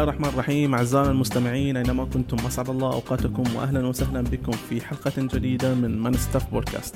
الله الرحمن الرحيم. أعزائنا المستمعين أينما كنتم أسعد الله أوقاتكم وأهلا وسهلا بكم في حلقة جديدة من من ستاف بودكاست.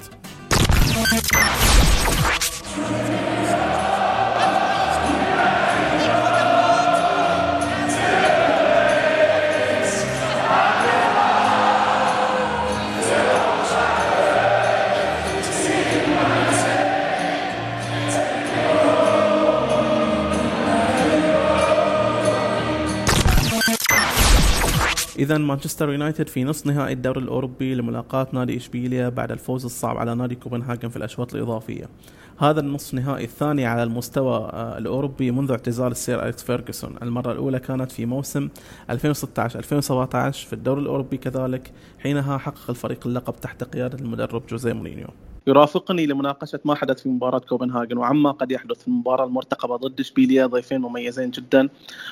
إذا مانشستر يونايتد في نصف نهائي الدوري الأوروبي لملاقاة نادي إشبيليا بعد الفوز الصعب على نادي كوبنهاجن في الأشواط الإضافية. هذا النصف نهائي الثاني على المستوى آه، الأوروبي منذ اعتزال السير أليكس فيرغسون، المرة الأولى كانت في موسم 2016 2017 في الدوري الأوروبي كذلك حينها حقق الفريق اللقب تحت قيادة المدرب جوزيه مورينيو. يرافقني لمناقشة ما حدث في مباراة كوبنهاجن وعما قد يحدث في المباراة المرتقبة ضد اشبيليا ضيفين مميزين جدا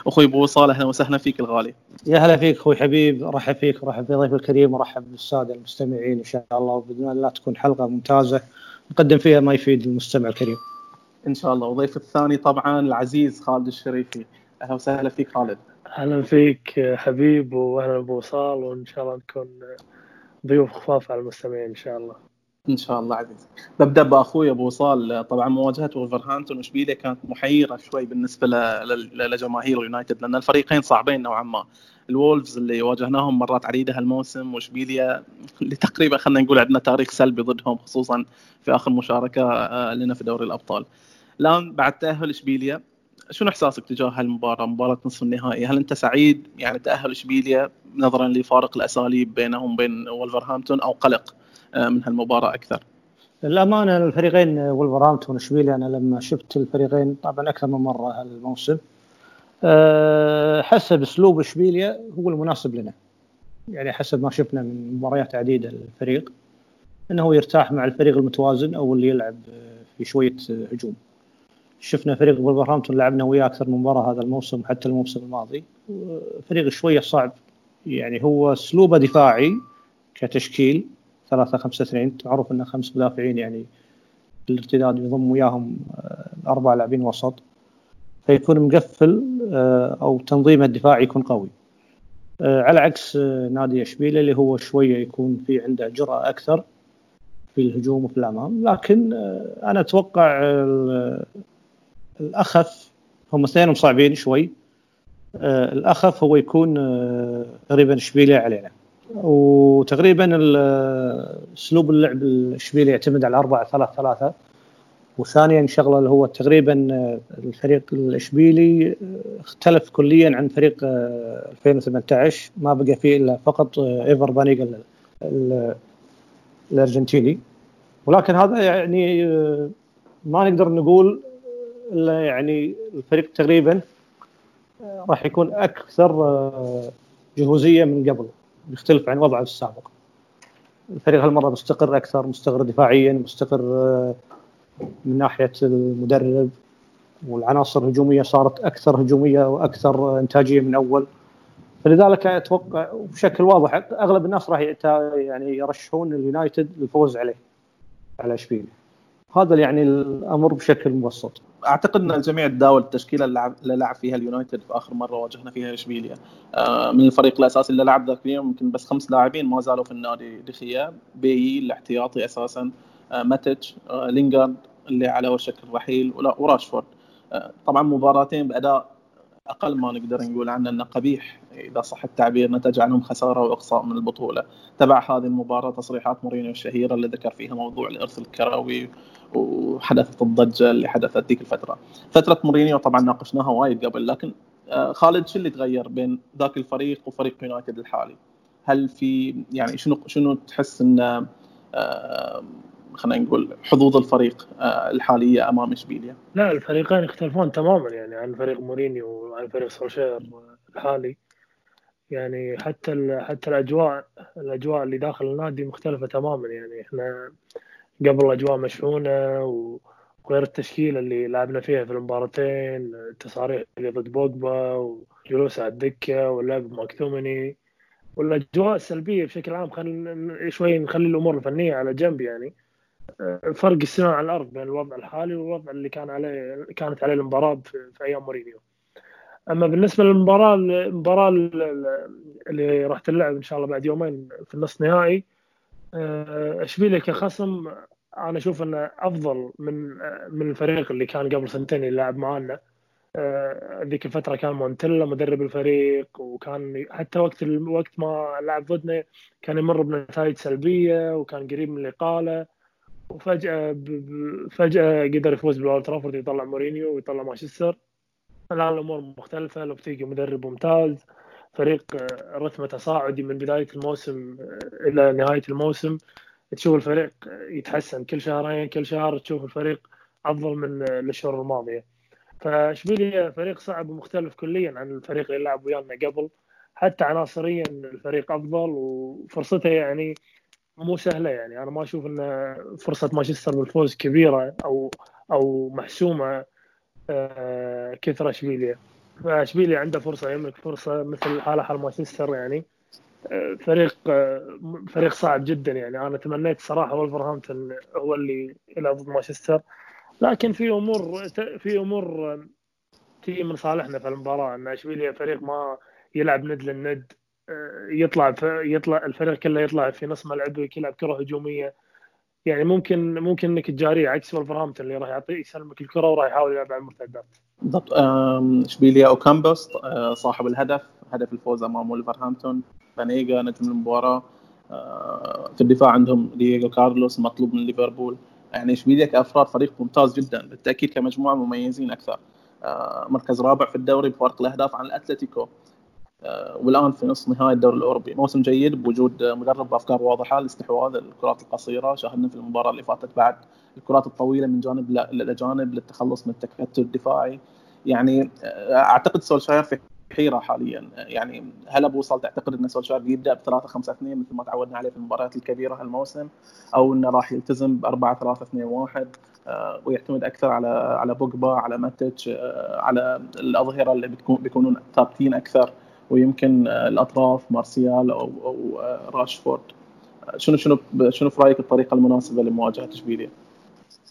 أخوي ابو صالح أهلا وسهلا فيك الغالي. يا هلا فيك أخوي حبيب رحب فيك ورحب بضيف الكريم ورحب بالساده المستمعين إن شاء الله وبإذن الله تكون حلقة ممتازة نقدم فيها ما يفيد المستمع الكريم. إن شاء الله وضيف الثاني طبعا العزيز خالد الشريفي أهلا وسهلا فيك خالد. أهلا فيك حبيب واهلا ابو وصال وإن شاء الله نكون ضيوف خفاف على المستمعين إن شاء الله. إن شاء الله عزيز ببدأ بأخوي أبو وصال طبعا مواجهة ولفرهامبتون واشبيليا كانت محيرة شوي بالنسبة لجماهير اليونايتد لأن الفريقين صعبين نوعا ما. الولفز اللي واجهناهم مرات عديده هالموسم واشبيليا اللي تقريبا خلينا نقول عندنا تاريخ سلبي ضدهم خصوصا في آخر مشاركة آه، لنا في دوري الأبطال. الآن بعد تأهل اشبيليا شنو إحساسك تجاه هالمباراة؟ مباراة نصف النهائي. هل أنت سعيد يعني تاهل اشبيليا نظرا لفارق الأساليب بينهم وبين ولفرهامبتون أو قلق؟ من هالمباراة أكثر. للأمانة الفريقين ولفرهامبتون واشبيليا أنا لما شفت الفريقين طبعا أكثر من مرة هالموسم. آه، حسب أسلوب اشبيليا هو المناسب لنا. يعني حسب ما شفنا من مباريات عديدة للفريق إنه يرتاح مع الفريق المتوازن أو اللي يلعب في شوية هجوم. شفنا فريق ولفرهامبتون لعبنا وياه أكثر من مباراة هذا الموسم حتى الموسم الماضي. فريق شوية صعب. يعني هو أسلوبه دفاعي كتشكيل ثلاثة خمسة اثنين معروف انه خمس مدافعين يعني الارتداد يضم وياهم آه، أربع لاعبين وسط. فيكون مقفل آه، أو تنظيمه الدفاعي يكون قوي. آه، على عكس نادي إشبيلية اللي هو شوية يكون في عنده جرأة أكثر في الهجوم وفي الأمام. لكن أنا أتوقع الأخف هم اثنينهم صعبين شوي. الأخف هو يكون تقريبا إشبيلية علينا. وتقريبا أسلوب اللعب الأشبيلي يعتمد على 4 3 3 وثانيا شغلة اللي هو تقريبا الفريق الأشبيلي اختلف كليا عن فريق 2018 ما بقى فيه إلا فقط إيفر بانيجا الأرجنتيني. ولكن هذا يعني ما نقدر نقول إلا يعني الفريق تقريبا راح يكون أكثر جهوزية من قبل. يختلف عن وضعه السابق. الفريق هالمرة مستقر أكثر مستقر دفاعيا مستقر آه، من ناحية المدرب والعناصر الهجومية صارت أكثر هجومية وأكثر إنتاجية من أول. فلذلك أتوقع بشكل واضح أغلب الناس راح يعني يرشحون اليونايتد للفوز عليه على اشبيليه هذا يعني الأمر بشكل مبسط. أعتقد إن الجميع تداول التشكيلة اللي لعب فيها اليونايتد في آخر مرة واجهنا فيها إشبيليا. آه، من الفريق الأساسي اللي لعب ذاك اليوم يمكن بس خمس لاعبين ما زالوا في النادي. دخيا بيي الاحتياطي أساسا آه، ماتش آه، لينجارد اللي على وشك الرحيل وراشفورد. طبعا مباراتين بأداء أقل ما نقدر نقول عنه إنه قبيح. إذا صح التعبير نتج عنهم خسارة وإقصاء من البطولة. تبع هذه المباراة تصريحات مورينيو الشهيرة اللي ذكر فيها موضوع الإرث الكروي وحدثت الضجة اللي حدثت ذيك الفترة. فترة مورينيو طبعا ناقشناها وايد قبل لكن آه، خالد شو اللي تغير بين ذاك الفريق وفريق يونايتد الحالي؟ هل في يعني شنو شنو تحس ان آه، خلينا نقول حظوظ الفريق آه، الحالية أمام إشبيليا؟ لا الفريقين يختلفون تماما يعني عن فريق مورينيو وعن فريق سولشير الحالي. يعني حتى حتى الأجواء الأجواء اللي داخل النادي مختلفة تماما. يعني إحنا قبل الأجواء مشحونة وغير التشكيلة اللي لعبنا فيها في المباراتين التصاريح اللي ضد بوجبا وجلوس على الدكة واللعب ماكتومني والأجواء السلبية بشكل عام خل شوي نخلي الأمور الفنية على جنب يعني. فرق السماء على الأرض بين الوضع الحالي والوضع اللي كان عليه كانت عليه المباراة في, أيام مورينيو. أما بالنسبة للمباراة المباراة اللي راح تلعب إن شاء الله بعد يومين في النص نهائي آه، اشبيليه كخصم أنا أشوف إنه أفضل من من الفريق اللي كان قبل سنتين اللي لعب معانا. آه، ذيك الفترة كان مونتيلا مدرب الفريق وكان حتى وقت وقت ما لعب ضدنا كان يمر بنتائج سلبية وكان قريب من الاقاله وفجأة فجأة قدر يفوز بالأولد ترافورد يطلع مورينيو ويطلع مانشستر. الآن الأمور مختلفة لوبتيجي مدرب ممتاز فريق آه، رتمه تصاعدي من بداية الموسم آه، إلى نهاية الموسم. تشوف الفريق يتحسن كل شهرين كل شهر تشوف الفريق أفضل من الشهور الماضيه فاشبيليا فريق صعب ومختلف كليا عن الفريق اللي لعب ويانا قبل. حتى عناصريا الفريق أفضل وفرصته يعني مو سهلة يعني. أنا ما أشوف إن فرصة مانشستر بالفوز كبيرة أو أو محسومة آه، كثر اشبيليا فاشبيليا عنده فرصة يملك فرصة مثل حاله حال مانشستر يعني. آه، فريق آه، فريق صعب جدا يعني. أنا تمنيت صراحة ولفرهامبتون هو اللي يلعب ضد مانشستر. لكن في أمور في أمور تجي من صالحنا في المباراة. إن اشبيليا فريق ما يلعب ند للند. يطلع يطلع الفريق كله يطلع في نص ملعبك يلعب كرة هجومية. يعني ممكن ممكن إنك تجاريه عكس ولفرهامبتون اللي راح يعطي يسلمك الكرة وراح يحاول يلعب على المرتدات. بالضبط. اشبيليا أوكامبوس آه، صاحب الهدف. هدف الفوز أمام ولفرهامبتون بانيجا نجم المباراة. آه، في الدفاع عندهم دييغو كارلوس مطلوب من ليفربول. يعني اشبيليا كافراد فريق ممتاز جدا. بالتأكيد كمجموعة مميزين أكثر. آه، مركز رابع في الدوري بفارق الأهداف عن الأتلتيكو. والآن في نصف نهائي الدوري الأوروبي. موسم جيد بوجود مدرب بأفكار واضحة لاستحواذ الكرات القصيرة. شاهدنا في المباراة اللي فاتت بعد الكرات الطويلة من جانب الاجانب للتخلص من التكتل الدفاعي. يعني آه، أعتقد سولشاير في حيرة حاليا. يعني هل أبو وصل تعتقد أن سولشار بيبدا ب 3 5 2 مثل ما تعودنا عليه في المباريات الكبيرة هالموسم أو أنه راح يلتزم ب 4 3 2 1 ويعتمد أكثر على على بوجبا على ماتش آه، على الأظهرة اللي بتكون بيكونون ثابتين أكثر؟ ويمكن آه، الأطراف مارسيال أو أو آه، راشفورد. شنو شنو شنو في رأيك الطريقة المناسبة لمواجهة اشبيليا؟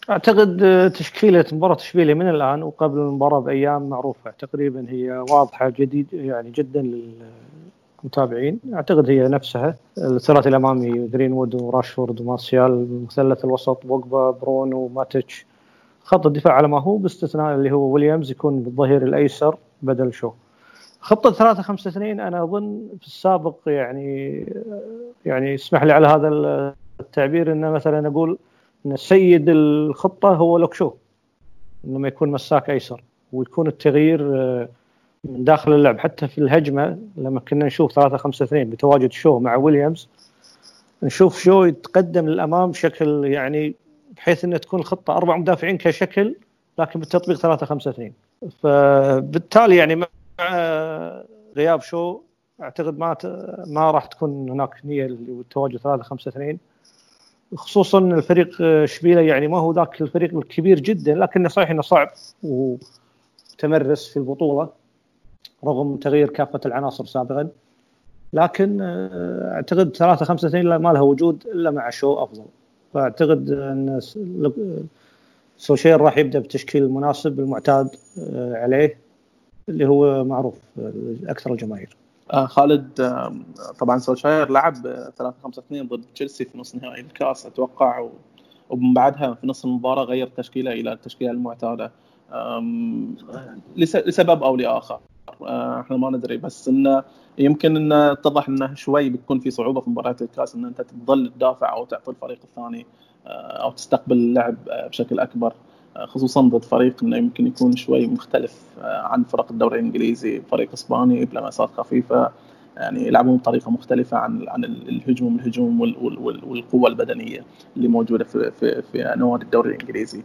أعتقد تشكيلة مباراة اشبيليه من الآن وقبل المباراة بأيام معروفة. تقريبا هي واضحة جديد يعني جدا للمتابعين. أعتقد هي نفسها. الثلاثي الأمامي جرين وود وراشفورد ومارسيال مثلث الوسط بوجبا برونو ماتيتش خط الدفاع على ما هو باستثناء اللي هو ويليامز يكون بالظهير الأيسر بدل شو. خطة 3 5 2 أنا أظن في السابق يعني يعني اسمح لي على هذا التعبير إنه مثلا أقول إن سيد الخطة هو لوكشو انه يكون مساك أيسر ويكون التغيير آه، من داخل اللعب. حتى في الهجمة لما كنا نشوف 3 5 2 بتواجد شو مع ويليامز نشوف شو يتقدم للأمام بشكل يعني بحيث انه تكون الخطة أربع مدافعين كشكل لكن بالتطبيق 3 5 2 فبالتالي يعني غياب شو أعتقد ما ما راح تكون هناك نية للتواجد 3 5 2 خصوصا الفريق شبيلة يعني ما هو ذاك الفريق الكبير جدا لكنه صحيح إنه صعب وتمرس في البطولة رغم تغيير كافة العناصر سابقا. لكن آه، أعتقد 3 5 2 ما لها وجود إلا مع شو أفضل. فأعتقد إن سوشير راح يبدأ بالتشكيل المناسب المعتاد آه، عليه. اللي هو معروف أكثر الجماهير. آه خالد آه طبعا سولشاير لعب 3 5 2 ضد تشيلسي في نص نهائي الكاس أتوقع ومن بعدها في نص المباراة غير التشكيله إلى التشكيلة المعتادة. لسبب أو لآخر. آه إحنا ما ندري بس انه يمكن انه اتضح إنه شوي بتكون في صعوبة في مباريات الكاس إن أنت تظل تدافع أو تعطي الفريق الثاني آه أو تستقبل اللعب آه، بشكل أكبر. خصوصا ضد فريق إنه يمكن يكون شوي مختلف آه، عن فرق الدوري الإنجليزي فريق إسباني بلمسات خفيفة يعني يلعبون بطريقة مختلفة عن عن الهجوم الهجوم والقوة البدنية اللي موجودة في في في نوادي الدوري الإنجليزي.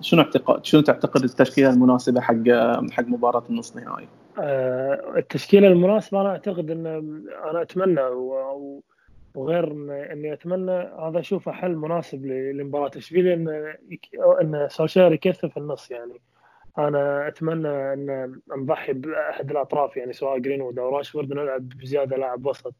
شنو اعتقد شنو تعتقد التشكيلة المناسبة حق حق مباراة النص نهائي؟ آه، التشكيلة المناسبة أنا أعتقد إن أنا أتمنى وغير إني أتمنى هذا أشوفه حل مناسب لمباراه اشبيليا ان إن سولشير يكثف النص يعني؟ أنا أتمنى إن نضحي بأحد الأطراف يعني سواء جرينوود أو راشفورد نلعب بزيادة لاعب وسط.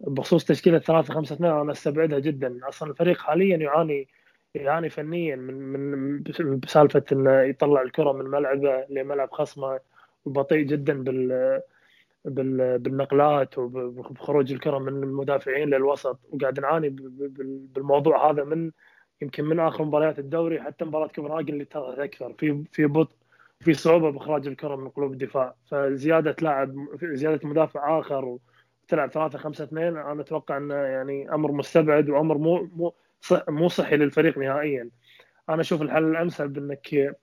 بخصوص تشكيلة 3 5 2 أنا أستبعدها جدا. أصلا الفريق حاليا يعاني يعاني فنيا من من بسالفه إنه يطلع الكرة من ملعبه لملعب خصمه وبطيء جدا بال بالنقلات وبخروج الكرة من المدافعين للوسط. وقاعد نعاني بالموضوع هذا من يمكن من آخر مباريات الدوري حتى مباراة كوبنهاجن اللي تاخذ أكثر. في في بطء في صعوبة بإخراج الكرة من قلوب الدفاع. فزيادة لاعب زيادة مدافع آخر وتلعب 3 5 2 أنا أتوقع أنه يعني أمر مستبعد وأمر مو مو مو صحي للفريق نهائيا. أنا أشوف الحل الأمثل بأنك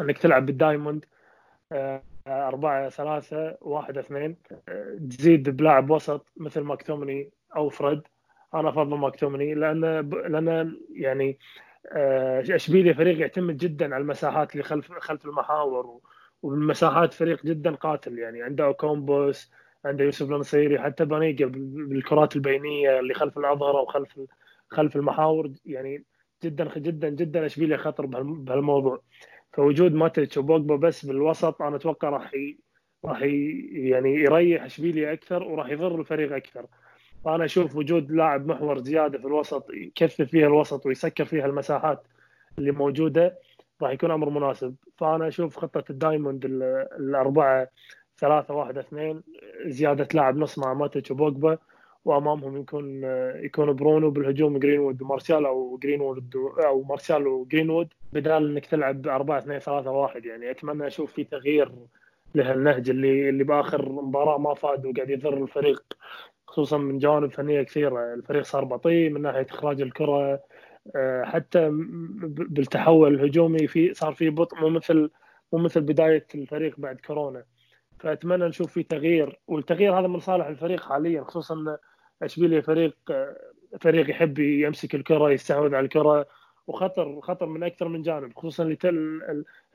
أنك تلعب بال diamond. آه، أربعة ثلاثة واحد اثنين آه، تزيد بلاعب وسط مثل ماكتومني أو فريد. أنا أفضل ماكتومني لأن لأن يعني آه، اشبيليا فريق يعتمد جدا على المساحات اللي خلف خلف المحاور والمساحات فريق جدا قاتل. يعني عنده أوكامبوس عنده يوسف النصيري حتى بانيجا بالكرات البينية اللي خلف الاظهره وخلف خلف المحاور. يعني جدا جدا جدا اشبيليا خطر بهالموضوع. فوجود ماتريتش وبوجبا بس بالوسط أنا أتوقع راح راح يعني يريح إشبيليا أكثر وراح يضر الفريق أكثر. فأنا أشوف وجود لاعب محور زيادة في الوسط يكثف فيها الوسط ويسكر فيها المساحات اللي موجودة راح يكون أمر مناسب. فأنا أشوف خطة ال diamond الأربعة ثلاثة واحد اثنين زيادة لاعب نص مع ماتيتش وبوجبا وأمامهم يكون يكون برونو بالهجوم جرينوود ومارسيال أو جرينوود أو مارسيال وجرينوود بدال إنك تلعب 4 2 3 1 يعني أتمنى أشوف في تغيير لهالنهج اللي اللي بآخر مباراة ما فاد وقاعد يضر الفريق خصوصا من جوانب فنية كثيرة. الفريق صار بطيء من ناحية إخراج الكرة آه، حتى بالتحول الهجومي في صار في بطء مو مثل مو مثل بداية الفريق بعد كورونا. فأتمنى نشوف في تغيير والتغيير هذا من صالح الفريق حاليا خصوصا اشبيليا فريق فريق يحب يمسك الكرة يستحوذ على الكرة وخطر خطر من أكثر من جانب خصوصا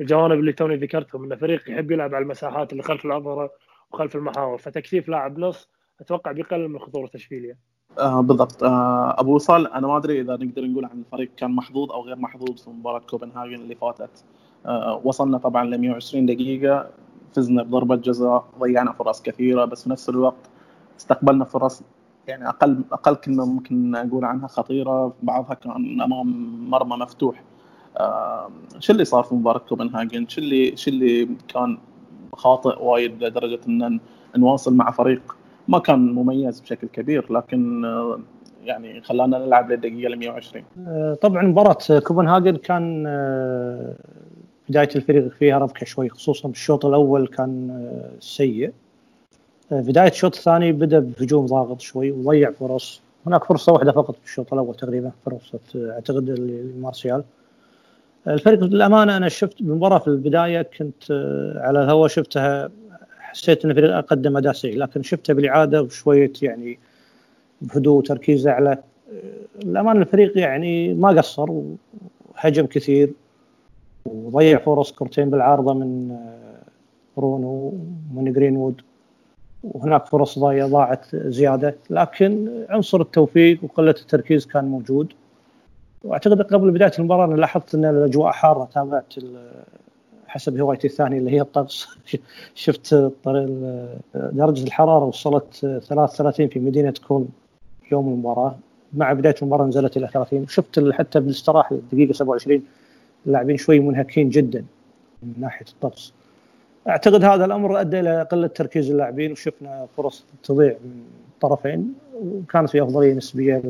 الجوانب اللي توني ذكرتهم انه فريق يحب يلعب على المساحات اللي خلف الأظهرة وخلف المحاور. فتكثيف لاعب نص أتوقع بيقلل من خطورة اشبيليا. آه بالضبط. آه أبو وصال أنا ما أدري إذا نقدر نقول عن الفريق كان محظوظ أو غير محظوظ في مباراة كوبنهاجن اللي فاتت. آه وصلنا طبعا ل 120 دقيقة فزنا بضربة جزاء ضيعنا فرص كثيرة بس في نفس الوقت استقبلنا فرص يعني أقل أقل كلمة ممكن أقول عنها خطيرة بعضها كان أمام مرمى مفتوح. شو اللي صار في مباراة كوبنهاجن؟ شو اللي شو اللي كان خاطئ وايد لدرجة إن نواصل مع فريق ما كان مميز بشكل كبير لكن يعني خلانا نلعب للدقيقة ال 120 آه، طبعا مباراة كوبنهاجن كان آه، بداية الفريق فيها ربكه شوي خصوصا بالشوط الأول كان آه، سيء. بداية الشوط الثاني بدأ بهجوم ضاغط شوي وضيع فرص. هناك فرصة واحدة فقط في الشوط الأول تقريبا فرصة أعتقد لمارسيال. الفريق للأمانة أنا شفت المباراه في البداية كنت على الهواء شفتها حسيت إن الفريق قدم أداء سيء لكن شفته بالإعادة وشوية يعني بهدوء وتركيز أعلى. للأمانة الفريق يعني ما قصر وهجم كثير وضيع فرص. كرتين بالعارضة من برونو ومن جرينوود. وهناك فرص ضاعت زيادة. لكن عنصر التوفيق وقلة التركيز كان موجود. وأعتقد قبل بداية المباراة أنا لاحظت أن الأجواء حارة تابعت حسب هوايتي الثانية اللي هي الطقس. شفت درجة الحرارة وصلت 33 في مدينة كون يوم المباراة. مع بداية المباراة نزلت إلى 30 شفت حتى بالاستراحة الدقيقه 27 اللاعبين شوي منهكين جدا من ناحية الطقس. أعتقد هذا الأمر أدى إلى قلة تركيز اللاعبين وشفنا فرص تضيع من الطرفين وكانت في أفضلية نسبية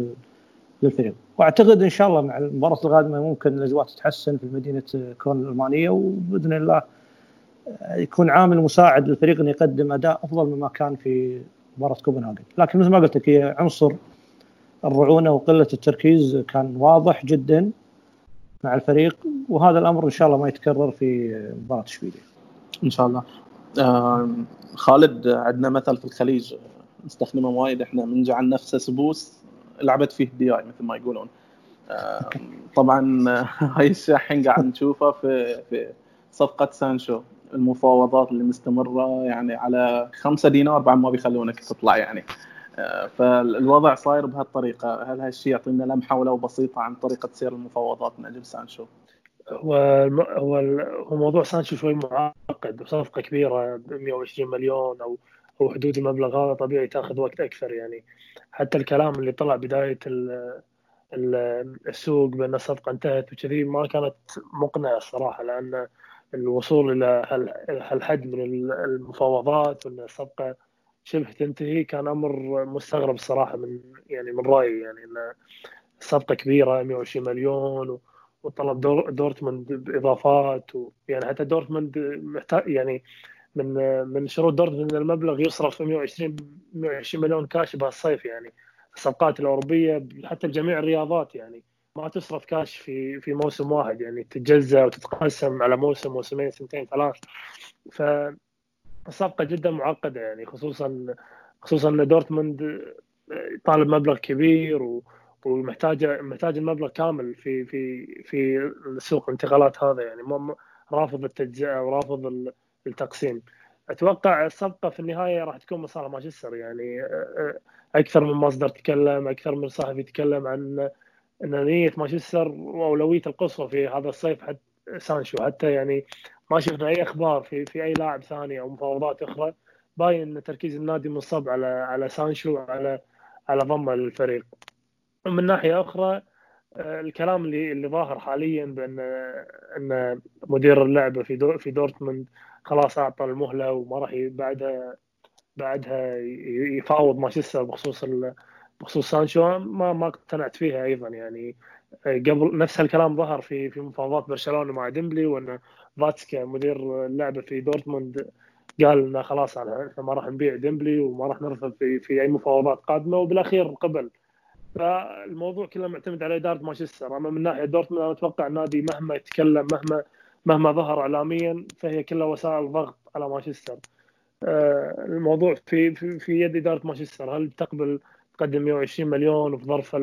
للفريق وأعتقد إن شاء الله مع المباراة القادمة ممكن الأجواء تتحسن في مدينة كون الألمانية وبإذن الله يكون عامل مساعد للفريق إنه يقدم أداء أفضل مما كان في مباراة كوبنهاجن لكن مثل ما قلت لك هي عنصر الرعونة وقلة التركيز كان واضح جدا مع الفريق وهذا الأمر إن شاء الله ما يتكرر في مباراة اشبيليه. إن شاء الله. خالد عندنا مثل في الخليج نستخدمه وايد إحنا من جعل نفسه سبوس لعبت فيه دي اي مثل ما يقولون. طبعا هاي الشيء الحين قاعد نشوفه في في صفقة سانشو المفاوضات اللي مستمرة يعني على خمسة دينار بعد ما بيخلونك تطلع يعني آه، فالوضع صاير بهالطريقة هل هالشيء يعطينا لمحة ولو بسيطة عن طريقة سير المفاوضات من أجل سانشو؟ هو هو موضوع سانشو شوي معقد وصفقه كبيرة ب 120 مليون أو أو حدود المبلغ هذا طبيعي تأخذ وقت أكثر يعني. حتى الكلام اللي طلع بداية السوق بأن الصفقة انتهت وكذي ما كانت مقنعة الصراحة لأن الوصول إلى هالحد من المفاوضات وأن الصفقة شبه تنتهي كان أمر مستغرب الصراحة من يعني من رأيي يعني إن الصفقة كبيرة 120 مليون وطلب دور دورتموند بإضافات يعني حتى دورتموند محتاج يعني من من شروط دورتموند المبلغ يصرف 120 120 مليون كاش بهالصيف يعني. الصفقات الأوروبية حتى بجميع الرياضات يعني ما تصرف كاش في في موسم واحد يعني. تتجزأ وتتقسم على موسم موسمين سنتين ثلاث. فالصفقه جدا معقدة يعني خصوصا خصوصا إن دورتموند طالب مبلغ كبير و ومحتاج محتاج المبلغ كامل في في في سوق الانتقالات هذا يعني مو رافض التجزئه ورافض التقسيم. أتوقع الصفقة في النهاية راح تكون مصالح مانشستر يعني أكثر من مصدر تكلم أكثر من صحفي يتكلم عن إن نية مانشستر واولويته القصوى في هذا الصيف هو سانشو. حتى يعني ما شفنا أي أخبار في في أي لاعب ثاني أو مفاوضات أخرى باين إن تركيز النادي منصب على على سانشو على على ضمه للفريق ومن ناحية أخرى آه، الكلام اللي اللي ظاهر حاليا بأن أن مدير اللعبة في دور في دورتموند خلاص أعطى المهلة وما راح بعدها بعدها يفاوض مانشستر بخصوص بخصوص سانشو. ما ما اقتنعت فيها أيضا يعني. قبل نفس الكلام ظهر في في مفاوضات برشلونة مع ديمبلي وأن فاتسكه مدير اللعبة في دورتموند قال إنه خلاص إحنا ما راح نبيع ديمبلي وما راح نرفض في في أي مفاوضات قادمة. وبالأخير قبل فالموضوع كله معتمد على إدارة مانشستر. أما من ناحية دورتموند أنا أتوقع النادي مهما يتكلم مهما مهما ظهر اعلاميا فهي كلها وسائل ضغط على مانشستر. آه، الموضوع في في, يد إدارة مانشستر. هل تقبل تقدم 120 مليون في ظرف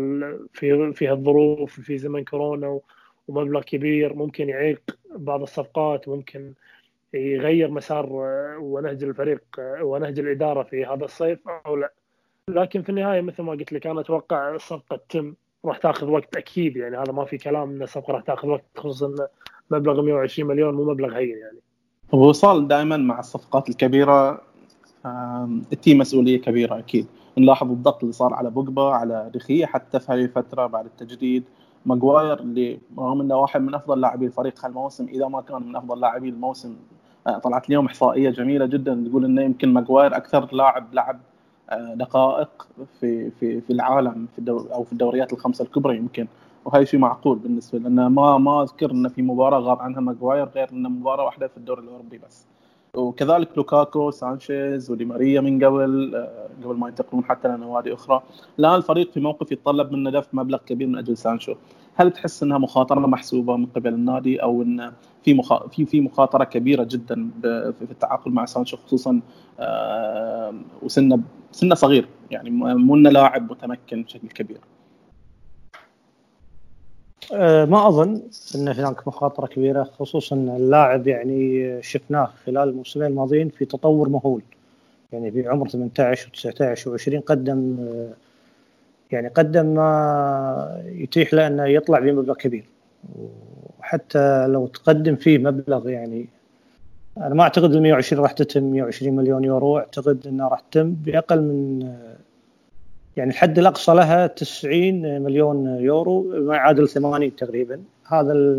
في في هالظروف في زمن كورونا ومبلغ كبير ممكن يعيق بعض الصفقات ممكن يغير مسار آه، ونهج الفريق آه، ونهج الإدارة في هذا الصيف أو لا؟ لكن في النهاية مثل ما قلت لك أنا أتوقع الصفقه تتم راح تاخذ وقت أكيد يعني. هذا ما في كلام إن الصفقه راح تاخذ وقت خصوصا مبلغ 120 مليون مو مبلغ هين يعني. أبو وصال دائما مع الصفقات الكبيرة تيم مسؤولية كبيرة أكيد. نلاحظ الضغط اللي صار على بوجبا على دي خيا حتى في هذه الفترة بعد التجديد. ماجواير اللي رغم إنه واحد من أفضل لاعبي الفريق هالموسم إذا ما كان من أفضل لاعبي الموسم آه، طلعت اليوم إحصائية جميلة جدا. تقول إنه يمكن ماجواير أكثر لاعب لعب دقائق في في في العالم في الدور أو في الدوريات الخمسة الكبرى يمكن. وهذا شيء معقول بالنسبة لنا. ما ما أذكر إن في مباراة غاب عنها ماجواير غير إن مباراة واحدة في الدوري الأوروبي بس. وكذلك لوكاكو سانشيز ودي ماريا من قبل آه، قبل ما ينتقلون حتى لنوادي أخرى. الآن الفريق في موقف يتطلب منه دفع مبلغ كبير من أجل سانشو. هل تحس إنها مخاطرة محسوبة من قبل النادي أو إن في مخا... في في مخاطرة كبيرة جدا في التعاقد مع سانشو خصوصا آه، وسنه سنه صغير يعني مو إنه لاعب متمكن بشكل كبير. آه، ما أظن إن هناك مخاطرة كبيرة خصوصا اللاعب يعني شفناه خلال الموسمين الماضيين في تطور مهول. يعني في عمر 18 و19 و20 قدم آه، يعني قدم ما يتيح له إنه يطلع بمبلغ كبير. وحتى لو تقدم فيه مبلغ يعني أنا ما أعتقد ال 120 راح تتم 120 مليون يورو. أعتقد انها راح تتم بأقل من يعني الحد الأقصى لها 90 مليون يورو ما يعادل 80 تقريبا. هذا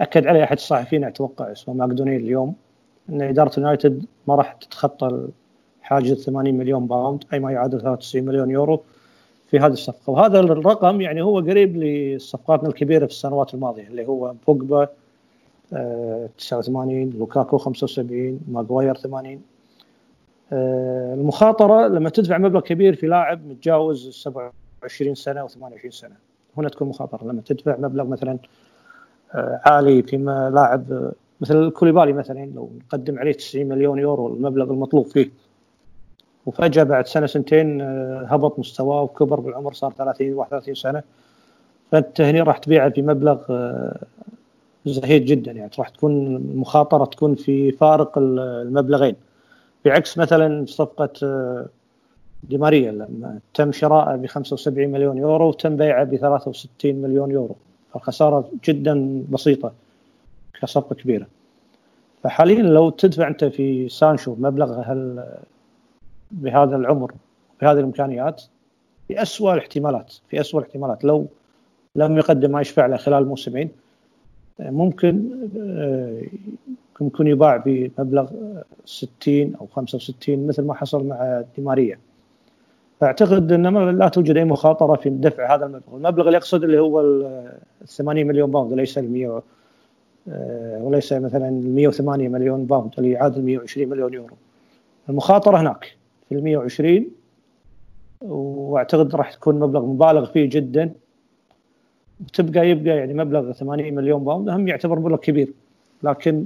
أكد عليه أحد الصحفيين أتوقع اسمه ماكدونيل اليوم إن إدارة يونايتد ما راح تتخطى حاجز 80 مليون باوند أي ما يعادل 93 مليون يورو. في هذه الصفقة. وهذا الرقم يعني هو قريب لصفقاتنا الكبيرة في السنوات الماضية اللي هو بوجبا 89 لوكاكو 75 ماغواير 80 آه، المخاطرة لما تدفع مبلغ كبير في لاعب متجاوز 27 سنة أو 28 سنة هنا تكون مخاطرة. لما تدفع مبلغ مثلا آه، عالي فيما لاعب مثل كوليبالي مثلا لو نقدم عليه 90 مليون يورو المبلغ المطلوب فيه وفجأة بعد سنة سنتين آه، هبط مستواه وكبر بالعمر صار 30 31 سنة. فأنت هنا راح تبيعه بمبلغ زهيد جدا يعني. راح تكون المخاطرة تكون في فارق المبلغين. بعكس مثلا صفقة آه، دي ماريا لما تم شراءه ب 75 مليون يورو وتم بيعه ب 63 مليون يورو. الخساره جدا بسيطة كصفقة كبيرة. فحاليا لو تدفع أنت في سانشو مبلغ هل بهذا العمر بهذه الإمكانيات في اسوء الاحتمالات في اسوء الاحتمالات. لو لم يقدم ما يشفع له خلال موسمين ممكن ممكن يباع بمبلغ 60 أو 65 مثل ما حصل مع دي ماريا فاعتقد أن لا توجد أي مخاطرة في دفع هذا المبلغ، المبلغ اللي يقصد اللي هو ال 80 مليون باوند وليس ال 100 آه، وليس مثلا 108 مليون باوند اللي يعادل 120 مليون يورو. المخاطرة هناك. في ال 120 واعتقد راح تكون مبلغ مبالغ فيه جدا وتبقى يبقى يعني مبلغ 80 مليون باوند هم يعتبر مبلغ كبير لكن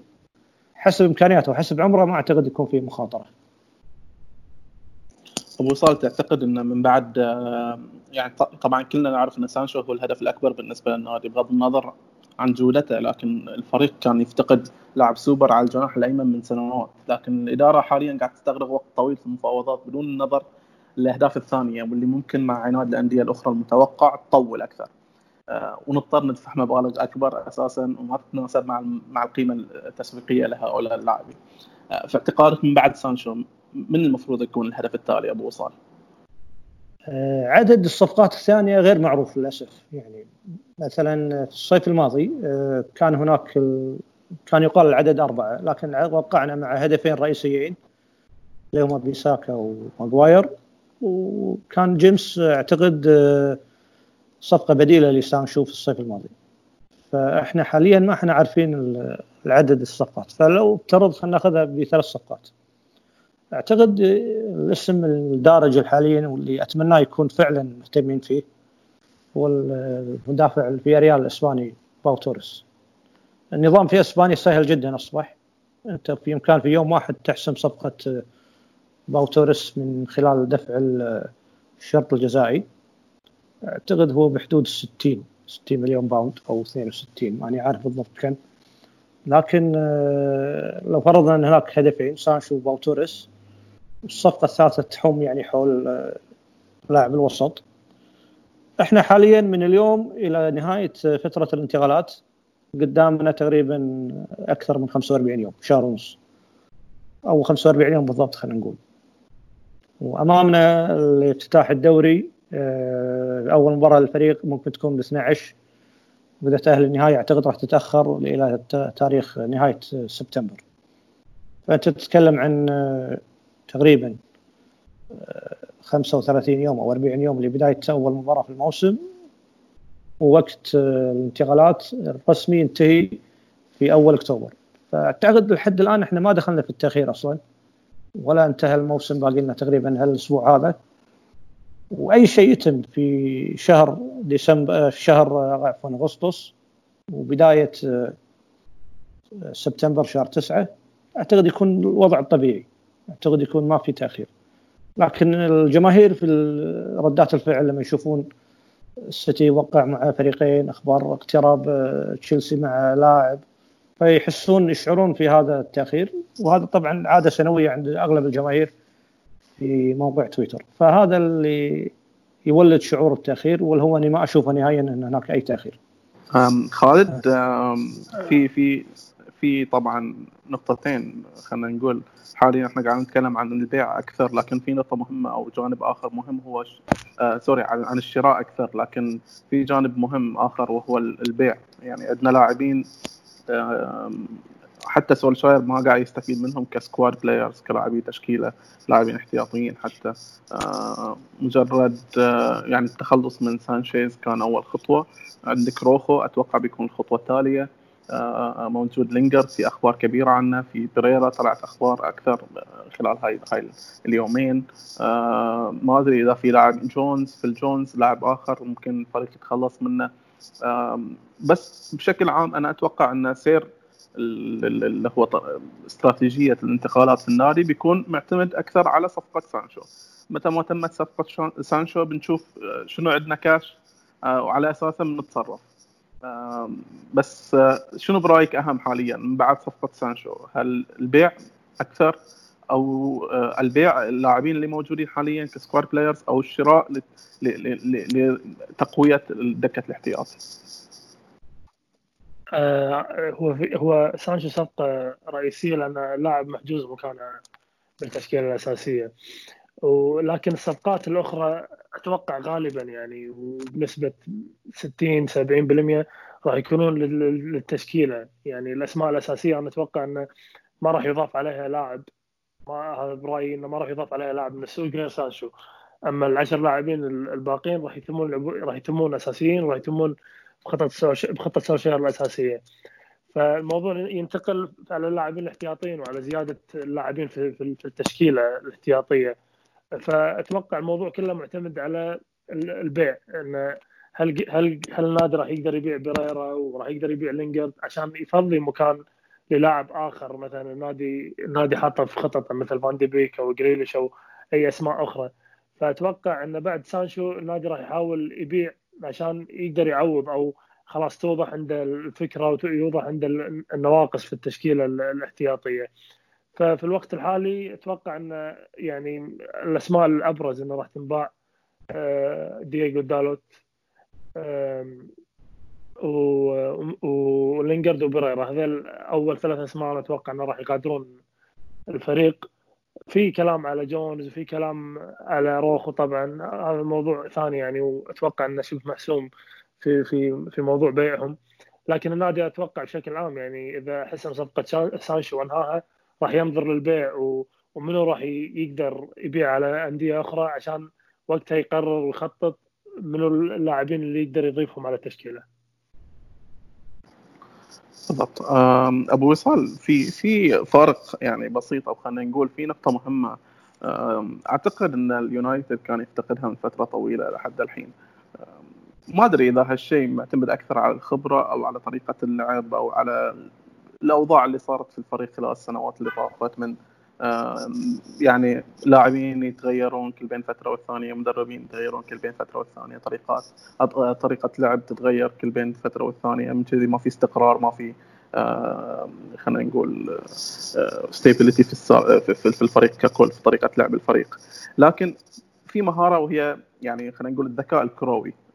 حسب إمكانياته وحسب عمره ما أعتقد يكون فيه مخاطرة. أبو وصال تعتقد إنه من بعد آه، يعني طبعا كلنا نعرف إن سانشو هو الهدف الأكبر بالنسبة للنادي بغض النظر عن جودته لكن الفريق كان يفتقد لاعب سوبر على الجناح الأيمن من سنوات لكن الإدارة حاليا قاعد تستغرق وقت طويل في المفاوضات بدون النظر للأهداف الثانية واللي ممكن مع عناد الأندية الأخرى المتوقع تطول أكثر آه، ونضطر ندفع مبالغ أكبر أساسا وما تتناسب مع مع القيمة التسويقية لهؤلاء اللاعبين. آه، في اعتقادك من بعد سانشو من المفروض يكون الهدف التالي أبو وصال؟ آه، عدد الصفقات الثانية غير معروف للأسف. يعني مثلا في الصيف الماضي كان هناك كان يقال العدد أربعة لكن وقعنا مع هدفين رئيسيين اللي هما بيساكا وماغواير. وكان جيمس أعتقد صفقة بديلة لسانشو في الصيف الماضي. فإحنا حاليا ما إحنا عارفين العدد الصفقات. فلو افترض خلينا ناخذها بثلاث صفقات. أعتقد الاسم الدارج حاليا واللي اتمناه يكون فعلا مهتمين فيه هو المدافع الفياريال الإسباني باو توريس. النظام في إسبانيا سهل جدا أصبح. أنت في إمكان في يوم واحد تحسم صفقة باو توريس من خلال دفع الشرط الجزائي. أعتقد هو بحدود 60 60 مليون pound أو 62 ماني عارف بالضبط كم. لكن آه، لو فرضنا إن هناك هدفين سانشو وباوتوريس الصفقة الثالثة تحوم يعني حول آه، لاعب الوسط. إحنا حاليا من اليوم إلى نهاية فترة الانتقالات قدامنا تقريبا أكثر من 45 يوم شهر ونص. أو 45 يوم بالضبط خلينا نقول. وأمامنا الافتتاح الدوري آه، أول مباراة للفريق ممكن تكون ب 12 واذا تاهل النهائي أعتقد راح تتأخر إلى تاريخ نهاية سبتمبر. فأنت تتكلم عن آه، تقريبا 35 آه، يوم أو 40 يوم لبداية أول مباراة في الموسم. ووقت الانتقالات الرسمي ينتهي في أول أكتوبر. فأعتقد لحد الآن إحنا ما دخلنا في التأخير أصلا ولا انتهى الموسم باقي لنا تقريبا هالأسبوع هذا. وأي شيء يتم في شهر ديسمبر في شهر عفوا أغسطس وبداية آه، سبتمبر شهر تسعة أعتقد يكون الوضع الطبيعي أعتقد يكون ما في تأخير. لكن الجماهير في ردات الفعل لما يشوفون السيتي يوقع مع فريقين أخبار اقتراب آه، تشيلسي مع لاعب فيحسون يشعرون في هذا التأخير. وهذا طبعا عادة سنوية عند أغلب الجماهير في موقع تويتر. فهذا اللي يولد شعور التأخير والهو أني ما أشوفه نهائيا إن هناك أي تأخير. خالد في في في طبعا نقطتين خلينا نقول حاليا إحنا قاعدين نتكلم عن البيع أكثر لكن في نقطة مهمة أو جانب آخر مهم هو آه sorry عن, الشراء أكثر لكن في جانب مهم آخر وهو البيع. يعني عندنا لاعبين حتى سولشاير ما قاعد يستفيد منهم ك squad players كلاعبين تشكيلة لاعبين احتياطيين حتى. آه، مجرد آه، يعني التخلص من سانشيز كان أول خطوة. عندك روخو أتوقع بيكون الخطوة التالية. آه، موجود. لينجارد في أخبار كبيرة عنه. في بريرا طلعت أخبار أكثر خلال هاي هاي اليومين. ما أدري إذا في لاعب جونز فيل جونز لاعب آخر ممكن الفريق يتخلص منه. بس بشكل عام أنا أتوقع أن سير اللي هو استراتيجية الانتقالات في النادي بيكون معتمد أكثر على صفقة سانشو. متى ما تمت صفقة سانشو بنشوف آه، شنو عندنا كاش آه، وعلى أساسه بنتصرف. بس آه، شنو برأيك أهم حاليا من بعد صفقة سانشو؟ هل البيع أكثر أو البيع اللاعبين اللي موجودين حاليا ك squad players أو الشراء لتقوية دكة الاحتياط؟ آه، هو هو سانشو صفقة رئيسية لأن لاعب محجوز مكانه بالتشكيلة الأساسية. ولكن الصفقات الأخرى أتوقع غالبا يعني وبنسبه 60 70% راح يكونون للتشكيلة. يعني الأسماء الأساسية أنا أتوقع إنه ما راح يضاف عليها لاعب. ما هذا برأيي إنه ما راح يضاف عليها لاعب من السوق غير سانشو أما العشر لاعبين الباقيين راح يتمون راح يتمون أساسيين وراح يتمون بخطه بخطة سولشاير الأساسية. فالموضوع ينتقل على اللاعبين الاحتياطيين وعلى زيادة اللاعبين في التشكيلة الاحتياطية. فأتوقع الموضوع كله معتمد على البيع إن هل هل هل النادي راح يقدر يبيع بريرا وراح يقدر يبيع لينجارد عشان يفضي مكان للاعب آخر مثلا النادي النادي حاطه في خططه مثل فان دي بيك أو جريليش أو أي أسماء أخرى. فأتوقع انه بعد سانشو النادي راح يحاول يبيع عشان يقدر يعوض أو خلاص توضح عنده الفكرة ويوضح عنده النواقص في التشكيلة الاحتياطية. ففي الوقت الحالي أتوقع إن يعني الأسماء الأبرز إنه راح تنباع آه، دييغو دالوت ولينجرد وبريرا هذول أول ثلاث أسماء أنا أتوقع إنه راح يغادرون الفريق. في كلام على جونز وفي كلام على روخو. طبعا هذا موضوع ثاني يعني وأتوقع إنه شبه محسوم في في في موضوع بيعهم. لكن النادي أتوقع بشكل عام يعني إذا حسم صفقة سانشو وأنهاها راح ينظر للبيع ومنو راح يقدر يبيع على أندية أخرى عشان وقتها يقرر ويخطط منو اللاعبين اللي يقدر يضيفهم على التشكيلة. بالضبط. أبو وصال في في فارق يعني بسيط أو خلينا نقول في نقطة مهمة. أعتقد إن اليونايتد كان يفتقدها من فترة طويلة لحد الحين. ما أدري إذا هالشيء معتمد أكثر على الخبرة أو على طريقة اللعب أو على الأوضاع اللي صارت في الفريق خلال السنوات اللي طافت من يعني لاعبين يتغيرون كل بين فترة والثانية مدربين يتغيرون كل بين فترة والثانية طريقات طريقة لعب تتغير كل بين فترة والثانية من كذي ما في استقرار ما في خلينا نقول ستيبلتي في في الفريق ككل في طريقة لعب الفريق. لكن في مهارة وهي يعني خلينا نقول الذكاء الكروي. آه،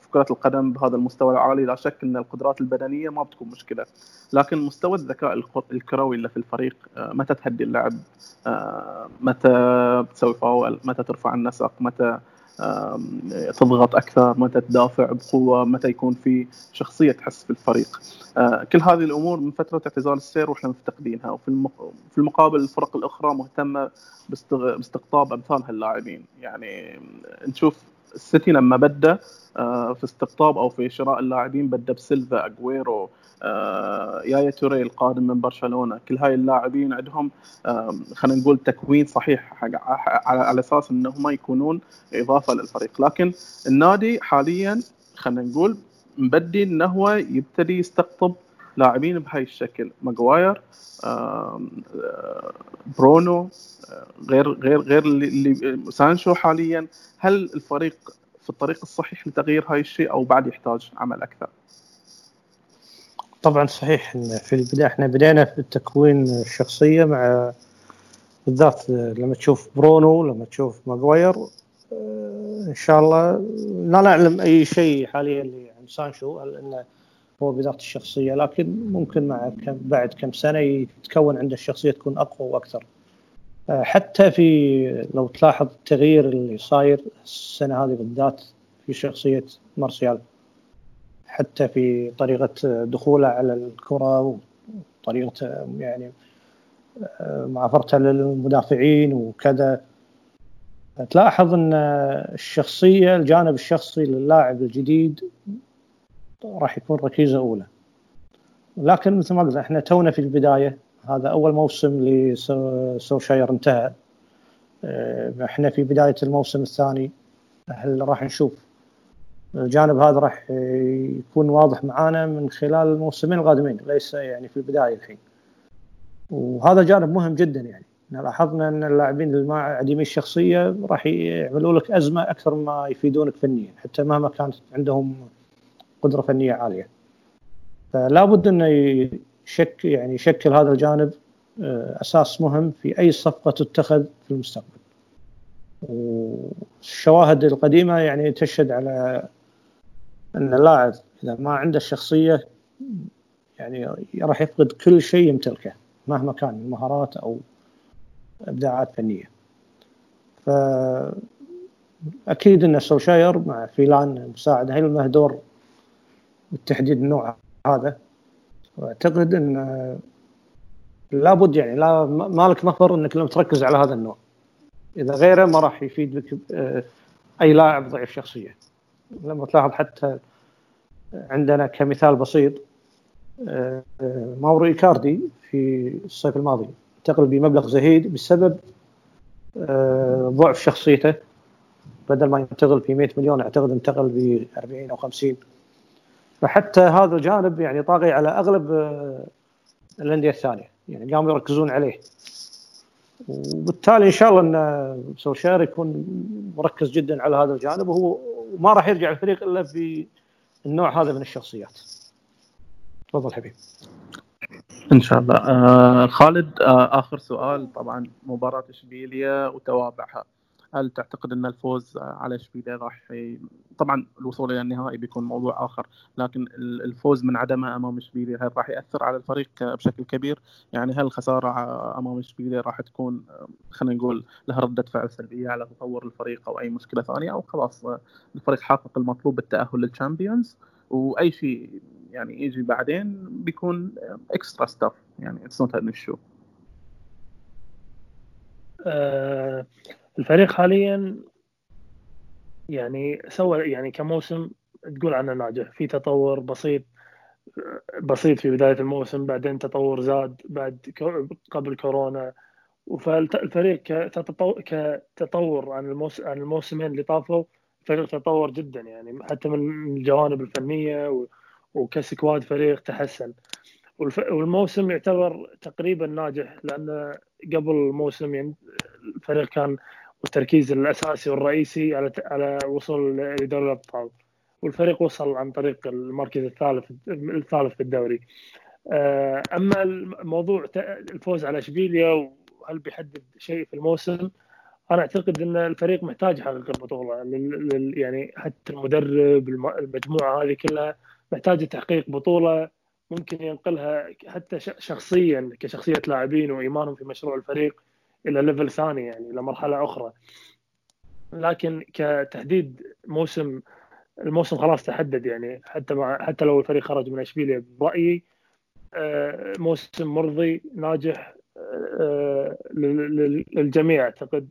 في كرة القدم بهذا المستوى العالي لا شك أن القدرات البدنية ما بتكون مشكلة. لكن مستوى الذكاء الكروي اللي في الفريق آه، متى تهدي اللعب؟ آه، متى تسوي فاول؟ متى ترفع النسق؟ متى تضغط أكثر؟ متى تدافع بقوة؟ متى يكون في شخصية تحس في الفريق؟ كل هذه الأمور من فترة اعتزال السير وإحنا مفتقدينها. وفي في المقابل الفرق الأخرى مهتمة باستقطاب أمثال هاللاعبين. يعني نشوف السيتي لما بدأ آه، في استقطاب أو في شراء اللاعبين بدأ بسيلفا أجويرو آه، يايا توري القادم من برشلونة. كل هاي اللاعبين عندهم خلينا نقول تكوين صحيح على أساس انهم يكونون إضافة للفريق. لكن النادي حاليا خلينا نقول مبدي انه هو يبتدي يستقطب لاعبين بهاي الشكل ماجواير برونو غير غير غير اللي سانشو حاليا هل الفريق في الطريق الصحيح لتغيير هاي الشيء أو بعد يحتاج عمل أكثر؟ طبعا صحيح في البداية إحنا بدينا في التكوين الشخصية مع بالذات لما تشوف برونو لما تشوف ماجواير إن شاء الله لا نعلم أي شيء حاليا عن سانشو لأنه هو بذات الشخصية لكن ممكن مع كم بعد كم سنة يتكون عنده الشخصية تكون أقوى وأكثر. آه، حتى في لو تلاحظ التغيير اللي صاير السنة هذه بالذات في شخصية مارسيال. حتى في طريقة دخوله على الكرة وطريقة يعني آه، معافرته للمدافعين وكذا. تلاحظ إن الشخصية الجانب الشخصي للاعب الجديد راح يكون ركيزة أولى. لكن مثل ما قلنا إحنا تونا في البداية هذا أول موسم لسوشاير انتهى. آه، إحنا في بداية الموسم الثاني هل راح نشوف؟ الجانب هذا راح يكون واضح معانا من خلال الموسمين القادمين ليس يعني في البداية الحين. وهذا جانب مهم جدا يعني. لاحظنا إن اللاعبين اللي ما عديمي الشخصية راح يعملوا لك أزمة أكثر ما يفيدونك فنيا حتى مهما كانت عندهم قدرة فنية عالية. فلا بد انه يشك يعني يشكل هذا الجانب آه، أساس مهم في أي صفقة تتخذ في المستقبل. والشواهد القديمة يعني تشهد على أن اللاعب إذا ما عنده الشخصية يعني راح يفقد كل شيء يمتلكه مهما كان من مهارات أو إبداعات فنية. أكيد أن سولشاير مع فيلان مساعد هل له دور بتحديد النوع هذا واعتقد إن لابد يعني لا ما لك مفر إنك لما تركز على هذا النوع. إذا غيره ما راح يفيد بك آه، أي لاعب ضعيف شخصيه لما تلاحظ حتى عندنا كمثال بسيط آه، ماورو إيكاردي في الصيف الماضي. انتقل بمبلغ زهيد بسبب آه، ضعف شخصيته. بدل ما ينتقل في 100 مليون أعتقد انتقل ب 40 أو 50 فحتى هذا الجانب يعني طاغي على أغلب آه، الأندية الثانية. يعني قاموا يركزون عليه. وبالتالي إن شاء الله إن سولشاير يكون مركز جدا على هذا الجانب وهو وما راح يرجع الفريق إلا بالنوع هذا من الشخصيات. تفضل حبيب. إن شاء الله. آه خالد آه آخر سؤال. طبعا مباراة اشبيليا وتوابعها. هل تعتقد أن الفوز على اشبيليا راح. طبعا الوصول إلى النهائي بيكون موضوع آخر لكن الفوز من عدمه أمام اشبيليا هل راح يأثر على الفريق بشكل كبير يعني هل الخساره أمام اشبيليا راح تكون خلينا نقول لها ردة فعل سلبية على تطور الفريق أو أي مشكلة ثانية أو خلاص الفريق حقق المطلوب بالتأهل للشامبيونز وأي شيء يعني يجي بعدين بيكون extra stuff يعني it's not an issue الفريق حاليا يعني سوى يعني كموسم تقول عنه ناجح. في تطور بسيط بسيط في بداية الموسم بعدين تطور زاد بعد قبل كورونا. فالفريق كتطور عن الموسم عن الموسمين اللي طافوا الفريق تطور جدا يعني حتى من الجوانب الفنية وكسكواد فريق تحسن. والموسم يعتبر تقريبا ناجح لأن قبل الموسم يعني الفريق كان والتركيز الأساسي والرئيسي على على وصول لدوري الأبطال. والفريق وصل عن طريق المركز الثالث الثالث في الدوري. آه، أما الموضوع الفوز على إشبيليا وهل بيحدد شيء في الموسم أنا أعتقد إن الفريق محتاج يحقق البطولة. يعني حتى المدرب المجموعة هذه كلها محتاجة تحقيق بطولة ممكن ينقلها حتى شخصيا كشخصية لاعبين وإيمانهم في مشروع الفريق. إلى ليفل ثاني يعني إلى مرحلة أخرى. لكن كتحديد موسم الموسم خلاص تحدد يعني. حتى مع حتى لو الفريق خرج من اشبيليا برأيي آه، موسم مرضي ناجح آه، للجميع أعتقد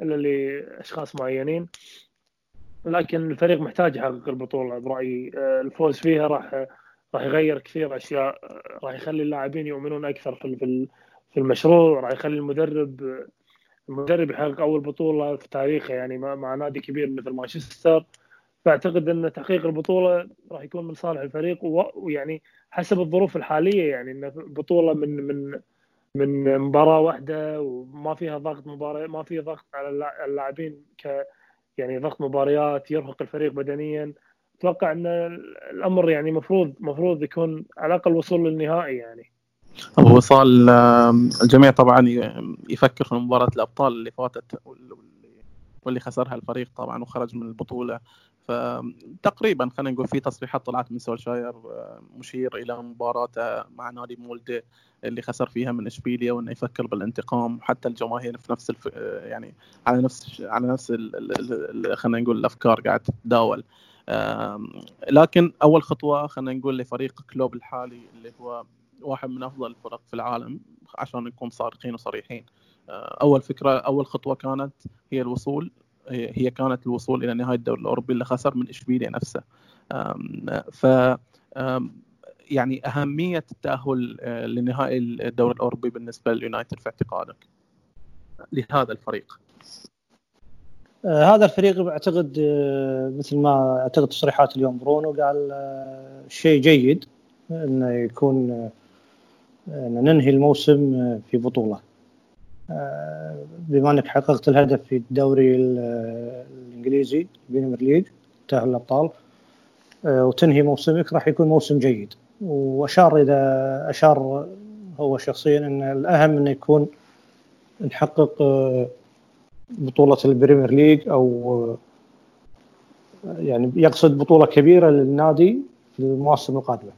إلا لأشخاص معينين. لكن الفريق محتاج يحقق البطولة برأيي. آه، الفوز فيها راح راح يغير كثير أشياء راح يخلي اللاعبين يؤمنون أكثر في في المشروع راح يخلي المدرب المدرب يحقق أول بطولة في تاريخه يعني مع نادي كبير مثل مانشستر. فأعتقد إن تحقيق البطولة راح يكون من صالح الفريق ويعني حسب الظروف الحالية يعني إن بطولة من من من مباراة واحدة وما فيها ضغط مباراة ما في ضغط على اللاعبين ك يعني ضغط مباريات يرهق الفريق بدنيا. أتوقع إن الأمر يعني مفروض مفروض يكون على الأقل وصول للنهائي يعني. وصال الجميع طبعا يفكر في مباراة الأبطال اللي فاتت واللي خسرها الفريق طبعا وخرج من البطولة. فتقريبا خلينا نقول في تصريحات طلعت من سولشاير مشير إلى مباراة مع نادي مولدي اللي خسر فيها من إشبيليا وإنه يفكر بالانتقام. حتى الجماهير في نفس الف... يعني على نفس على نفس خلينا نقول الأفكار قاعد تتداول. لكن أول خطوة خلينا نقول لفريق كلوب الحالي اللي هو واحد من أفضل الفرق في العالم عشان نكون صادقين وصريحين. آه، أول فكرة أول خطوة كانت هي الوصول هي كانت الوصول إلى نهاية الدوري الاوروبي اللي خسر من إشبيليا نفسه. ف يعني أهمية التأهل آه، لنهائي الدوري الاوروبي بالنسبة لليونايتد في اعتقادك لهذا الفريق؟ آه هذا الفريق أعتقد مثل ما أعتقد تصريحات اليوم برونو قال شيء جيد إنه يكون ننهي الموسم في بطولة. آه، بما أنك حققت الهدف في الدوري الإنجليزي البريمير ليج تأهل الأبطال آه، وتنهي موسمك راح يكون موسم جيد. وأشار اذا أشار هو شخصيا إن الأهم إنه يكون نحقق آه، بطولة البريمير ليج أو يعني يقصد بطولة كبيرة للنادي في المواسم القادمة.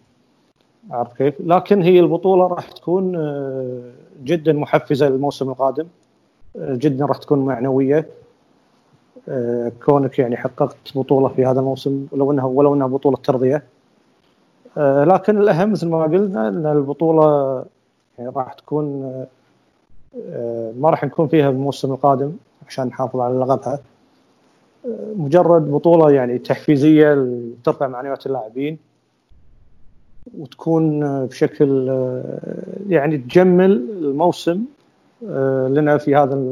عارف كيف؟ لكن هي البطولة راح تكون آه، جدا محفزة للموسم القادم. آه، جدا راح تكون معنوية. آه، كونك يعني حققت بطولة في هذا الموسم ولو انها ولو إنها بطولة ترضية. لكن الأهم مثل ما قلنا إن البطولة يعني راح تكون ما راح نكون فيها الموسم القادم عشان نحافظ على لقبها مجرد بطولة يعني تحفيزية ترفع معنويات اللاعبين. وتكون بشكل يعني تجمل الموسم لنا في هذا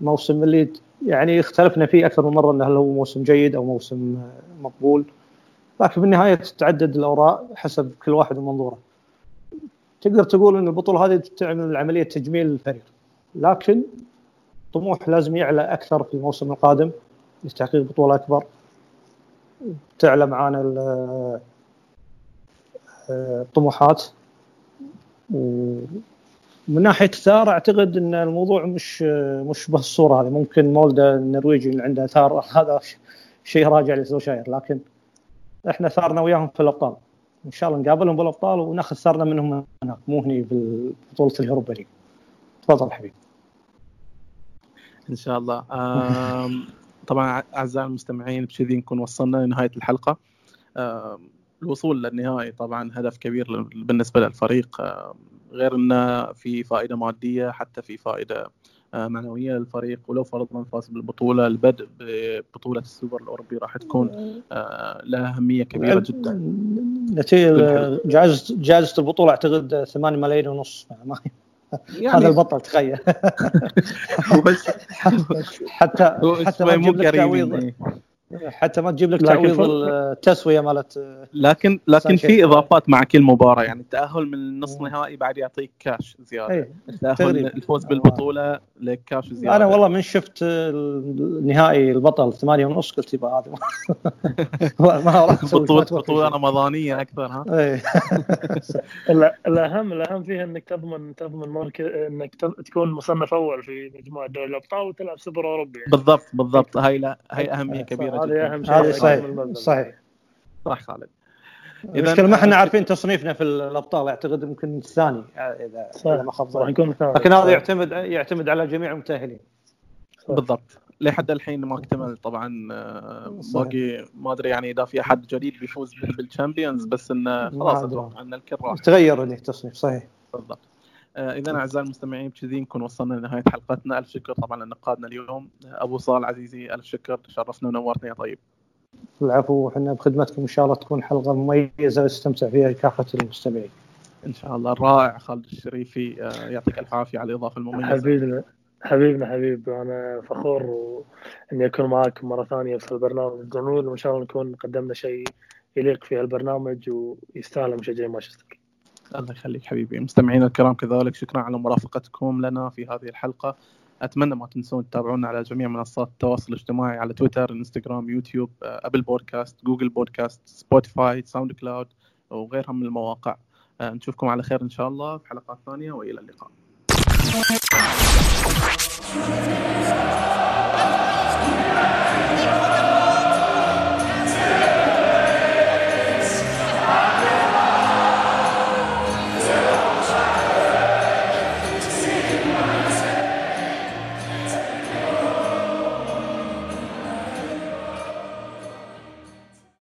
الموسم اللي يعني اختلفنا فيه أكثر من مرة انه هل هو موسم جيد أو موسم مقبول. لكن بالنهاية تتعدد الاوراء حسب كل واحد ومنظوره تقدر تقول إن البطولة هذه تعمل عملية تجميل للفريق لكن طموح لازم يعلى أكثر في الموسم القادم لتحقيق بطوله اكبر تعلى معانا الطموحات من ناحية ثار أعتقد إن الموضوع مش مش بهالصوره هذه. ممكن مولدا النرويجي اللي عنده ثار هذا شيء راجع لسوشاير لكن إحنا ثارنا وياهم في الأبطال. إن شاء الله نقابلهم بالأبطال ونأخذ ثارنا منهم هناك مو هني ببطوله اليوروبا ليج تفضل حبيبي. إن شاء الله. طبعا أعزائي المستمعين بكذي نكون وصلنا لنهاية الحلقة. الوصول للنهائي. طبعا هدف كبير بالنسبة للفريق. غير انه في فائدة مادية حتى في فائدة آه، معنوية للفريق ولو فرضنا فاز بالبطولة البدء ببطولة السوبر الأوروبي راح تكون آه، لها أهمية كبيرة جدا. نتيجة جائزة جائزة البطولة أعتقد 8 ملايين ونص. يعني هذا البطل تخيل. بس حتى حتى ما تجيب لك تعويض حتى ما تجيب لك تعويض التسوية مالت لكن لكن في إضافات مع كل مباراة يعني التأهل من النصف نهائي بعد يعطيك كاش زيادة. إيه. التأهل الفوز بالبطولة لك كاش زيادة. أنا والله من شفت النهائي البطل ثمانية ونص قلت يبقى هذا ما راح بطوله بطولة رمضانية أكثر ها؟ إيه. الاهم الأهم فيها إنك تضمن تضمن مركز إنك تكون مصنف أول في مجموعة دوري الأبطال وتلعب سوبر أوروبي. يعني. بالضبط. بالضبط هاي لا هي أهمية كبيرة هذه أهم شيء هذه صحيح. صحيح. صح خالد. المشكلة ما إحنا عارفين تصنيفنا في الأبطال أعتقد يمكن الثاني اذا ما خاب لكن هذا يعتمد يعتمد على جميع المتأهلين. بالضبط. لحد الحين ما اكتمل طبعا آه، باقي ما أدري يعني إذا في أحد جديد بيفوز بالشامبيونز بس إنه خلاص أتوقع إن الكل راح. تغير التصنيف صحيح. بالضبط. آه، إذا أعزائي المستمعين بكذي نكون وصلنا لنهاية حلقتنا. ألف شكر طبعا لنقادنا اليوم. أبو صال عزيزي ألف شكر. شرفنا ونورتنا يا طيب. العفو وحنا بخدمتكم إن شاء الله تكون حلقة مميزة ويستمتع فيها كافه المستمعين. إن شاء الله. الرائع خالد الشريفي. آه، يعطيك الف عافيه على الاضافه المميزة. حبيبنا حبيبنا حبيب. أنا فخور إني أكون معاكم مرة ثانية في البرنامج الجميل وإن شاء الله نكون قدمنا شيء يليق في البرنامج ويستاهل مشجعين مانشستر. الله يخليك حبيبي. مستمعينا الكرام كذلك شكرا على مرافقتكم لنا في هذه الحلقة. أتمنى ما تنسون تتابعونا على جميع منصات التواصل الاجتماعي على تويتر إنستغرام يوتيوب أبل بودكاست جوجل بودكاست سبوتيفاي ساوند كلاود وغيرها من المواقع. آه، نشوفكم على خير إن شاء الله في حلقات ثانية وإلى اللقاء.